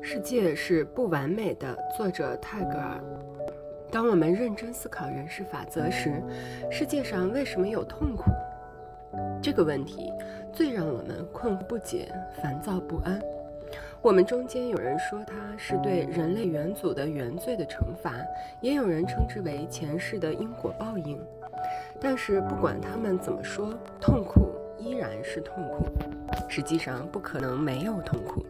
世界是不完美的，作者泰戈尔。当我们认真思考人事法则时，世界上为什么有痛苦？这个问题最让我们困惑不解、烦躁不安。我们中间有人说它是对人类元祖的原罪的惩罚，也有人称之为前世的因果报应。但是不管他们怎么说，痛苦依然是痛苦。实际上不可能没有痛苦。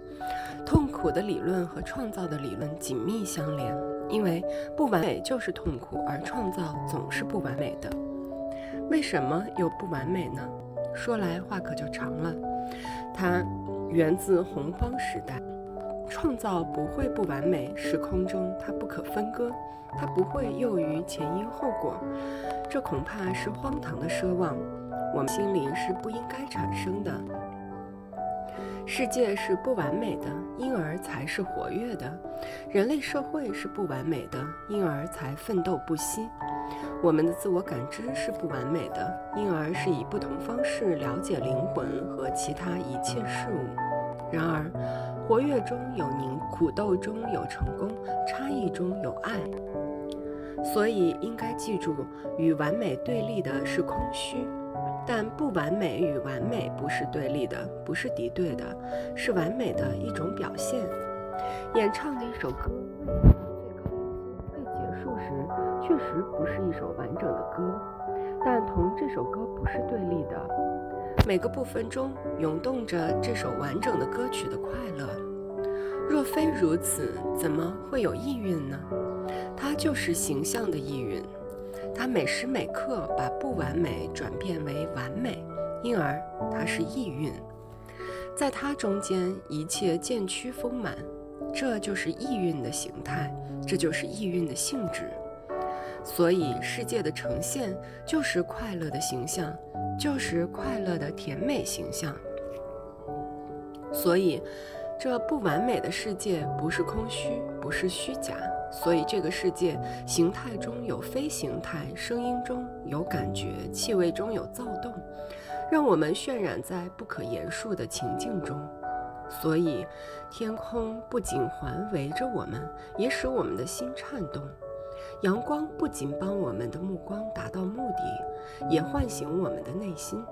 痛苦的理论和创造的理论紧密相连，因为不完美就是痛苦，而创造总是不完美的。为什么有不完美呢？说来话可就长了。它。源自洪荒时代，创造不会不完美，时空中它不可分割，它不会囿于前因后果，这恐怕是荒唐的奢望，我们心里是不应该产生的。世界是不完美的，因而才是活跃的；人类社会是不完美的，因而才奋斗不息。我们的自我感知是不完美的，因而是以不同方式了解灵魂和其他一切事物。然而，活跃中有宁，苦斗中有成功，差异中有爱。所以，应该记住，与完美对立的是空虚，但不完美与完美不是对立的，不是敌对的，是完美的一种表现。演唱的一首歌，最高音未结束时，确实不是一首完整的歌，但同这首歌不是对立的。每个部分中涌动着这首完整的歌曲的快乐。若非如此，怎么会有意蕴呢？它就是形象的意蕴。它每时每刻把不完美转变为完美，因而它是意蕴。在它中间，一切渐趋丰满。这就是意蕴的形态，这就是意蕴的性质。所以，世界的呈现就是快乐的形象，就是快乐的甜美形象。所以，这不完美的世界不是空虚，不是虚假。所以，这个世界形态中有非形态，声音中有感觉，气味中有躁动，让我们渲染在不可言述的情境中。所以，天空不仅环围着我们，也使我们的心颤动。阳光不仅帮我们的目光达到目的，也唤醒我们的内心。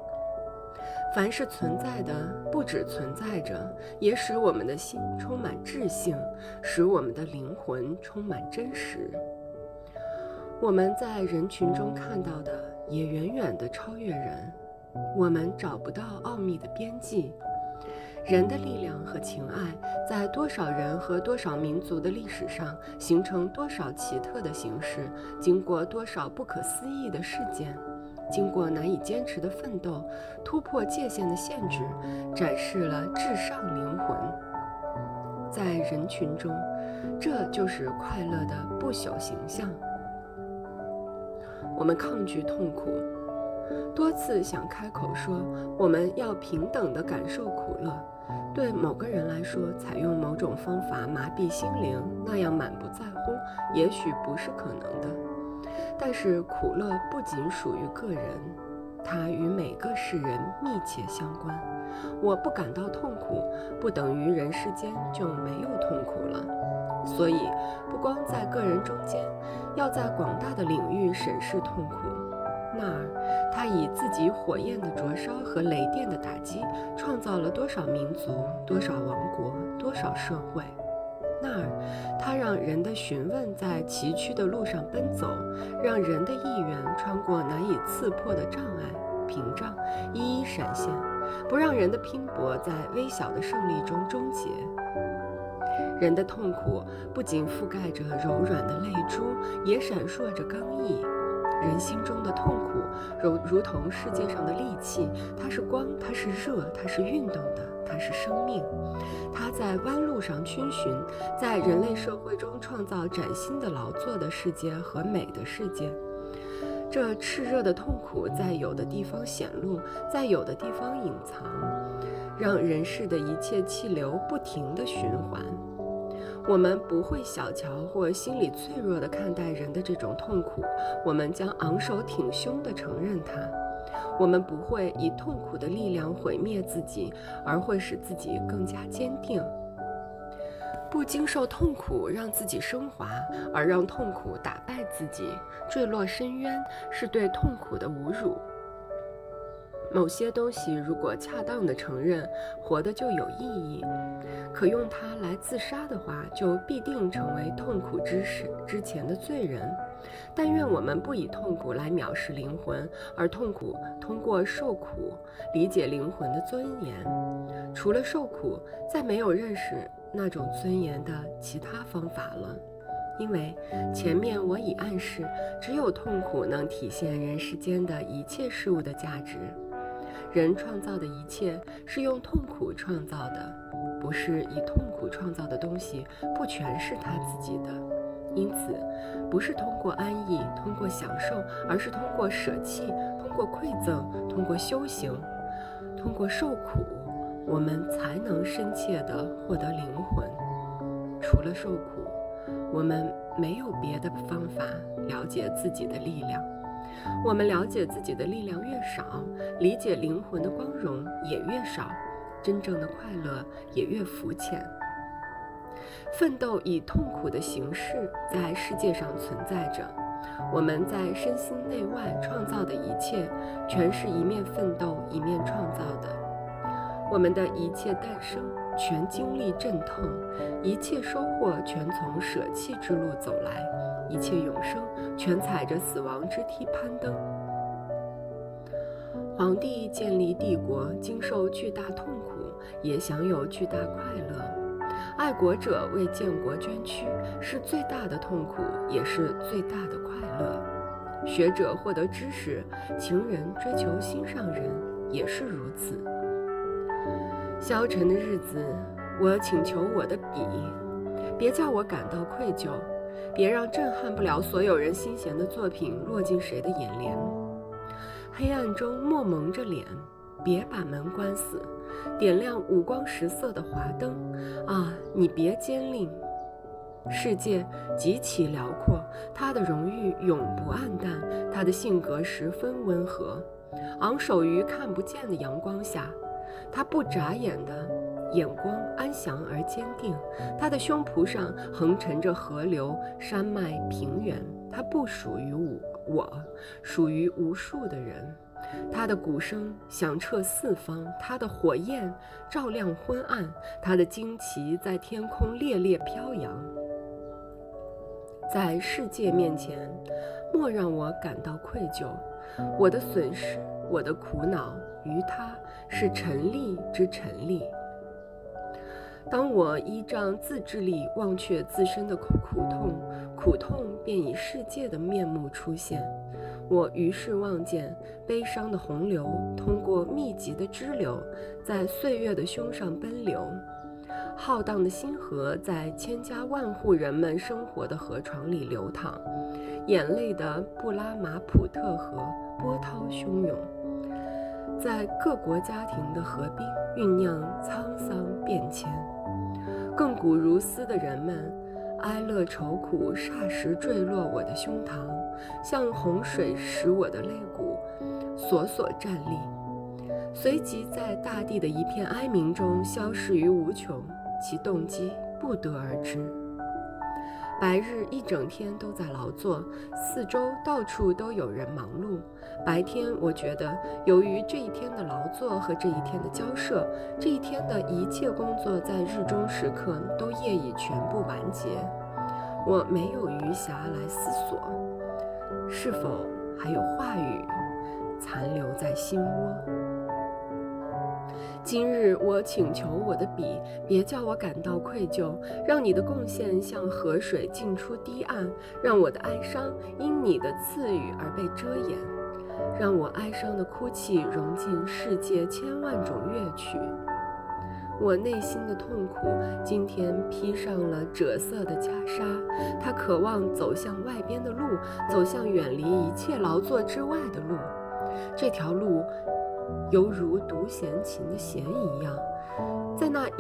凡是存在的，不止存在着，也使我们的心充满智性，使我们的灵魂充满真实。我们在人群中看到的，也远远地超越人。我们找不到奥秘的边际。人的力量和情爱，在多少人和多少民族的历史上形成多少奇特的形式，经过多少不可思议的事件，经过难以坚持的奋斗，突破界限的限制，展示了至上灵魂。在人群中，这就是快乐的不朽形象。我们抗拒痛苦。多次想开口说，我们要平等地感受苦乐。对某个人来说，采用某种方法麻痹心灵，那样满不在乎，也许不是可能的。但是苦乐不仅属于个人，它与每个世人密切相关。我不感到痛苦，不等于人世间就没有痛苦了。所以，不光在个人中间，要在广大的领域审视痛苦。那儿，他以自己火焰的灼烧和雷电的打击，创造了多少民族、多少王国、多少社会。那儿，他让人的询问在崎岖的路上奔走，让人的意愿穿过难以刺破的障碍屏障，一一闪现，不让人的拼搏在微小的胜利中终结。人的痛苦不仅覆盖着柔软的泪珠，也闪烁着刚毅。人心中的痛苦，如如同世界上的利器，它是光，它是热，它是运动的，它是生命。它在弯路上逡巡，在人类社会中创造崭新的劳作的世界和美的世界。这炽热的痛苦在有的地方显露，在有的地方隐藏，让人世的一切气流不停地循环。我们不会小瞧或心理脆弱地看待人的这种痛苦，我们将昂首挺胸地承认它。我们不会以痛苦的力量毁灭自己，而会使自己更加坚定。不经受痛苦让自己升华，而让痛苦打败自己，坠落深渊，是对痛苦的侮辱。某些东西如果恰当的承认，活的就有意义；可用它来自杀的话，就必定成为痛苦之时之前的罪人。但愿我们不以痛苦来藐视灵魂，而痛苦通过受苦理解灵魂的尊严。除了受苦，再没有认识那种尊严的其他方法了。因为前面我已暗示，只有痛苦能体现人世间的一切事物的价值。人创造的一切是用痛苦创造的，不是以痛苦创造的东西不全是他自己的。因此，不是通过安逸、通过享受，而是通过舍弃、通过馈赠、通过修行、通过受苦，我们才能深切地获得灵魂。除了受苦，我们没有别的方法了解自己的力量。我们了解自己的力量越少，理解灵魂的光荣也越少，真正的快乐也越肤浅。奋斗以痛苦的形式在世界上存在着，我们在身心内外创造的一切，全是一面奋斗一面创造的。我们的一切诞生全经历阵痛，一切收获全从舍弃之路走来，一切永生全踩着死亡之梯攀登。皇帝建立帝国，经受巨大痛苦，也享有巨大快乐。爱国者为建国捐躯，是最大的痛苦，也是最大的快乐。学者获得知识，情人追求心上人，也是如此。消沉的日子，我请求我的笔，别叫我感到愧疚，别让震撼不了所有人心弦的作品落进谁的眼帘。黑暗中莫蒙着脸，别把门关死，点亮五光十色的华灯。啊，你别坚令。世界极其辽阔，他的荣誉永不暗淡，他的性格十分温和，昂首于看不见的阳光下，他不眨眼的眼光安详而坚定，他的胸脯上横陈着河流、山脉、平原，他不属于我。我属于无数的人，他的鼓声响彻四方，他的火焰照亮昏暗，他的旌旗在天空猎猎飘扬。在世界面前，莫让我感到愧疚。我的损失，我的苦恼，于他是陈立之陈立。当我依仗自制力忘却自身的苦苦痛，苦痛便以世界的面目出现。我于是望见悲伤的洪流通过密集的支流，在岁月的胸上奔流；浩荡的星河在千家万户人们生活的河床里流淌；眼泪的布拉马普特河波涛汹涌，在各国家庭的河滨酝酿沧桑变迁。亘古如斯的人们，哀乐愁苦霎时坠落我的胸膛，像洪水使我的肋骨索索站立，随即在大地的一片哀鸣中消失于无穷。其动机不得而知。白日一整天都在劳作，四周到处都有人忙碌。白天，我觉得由于这一天的劳作和这一天的交涉，这一天的一切工作在日中时刻都业已全部完结。我没有余暇来思索，是否还有话语残留在心窝。今日我请求我的笔，别叫我感到愧疚，让你的贡献像河水进出堤岸，让我的哀伤因你的赐予而被遮掩，让我哀伤的哭泣融进世界千万种乐曲。我内心的痛苦今天披上了赭色的袈裟，它渴望走向外边的路，走向远离一切劳作之外的路。这条路。犹如独弦琴的弦一样，在那隐。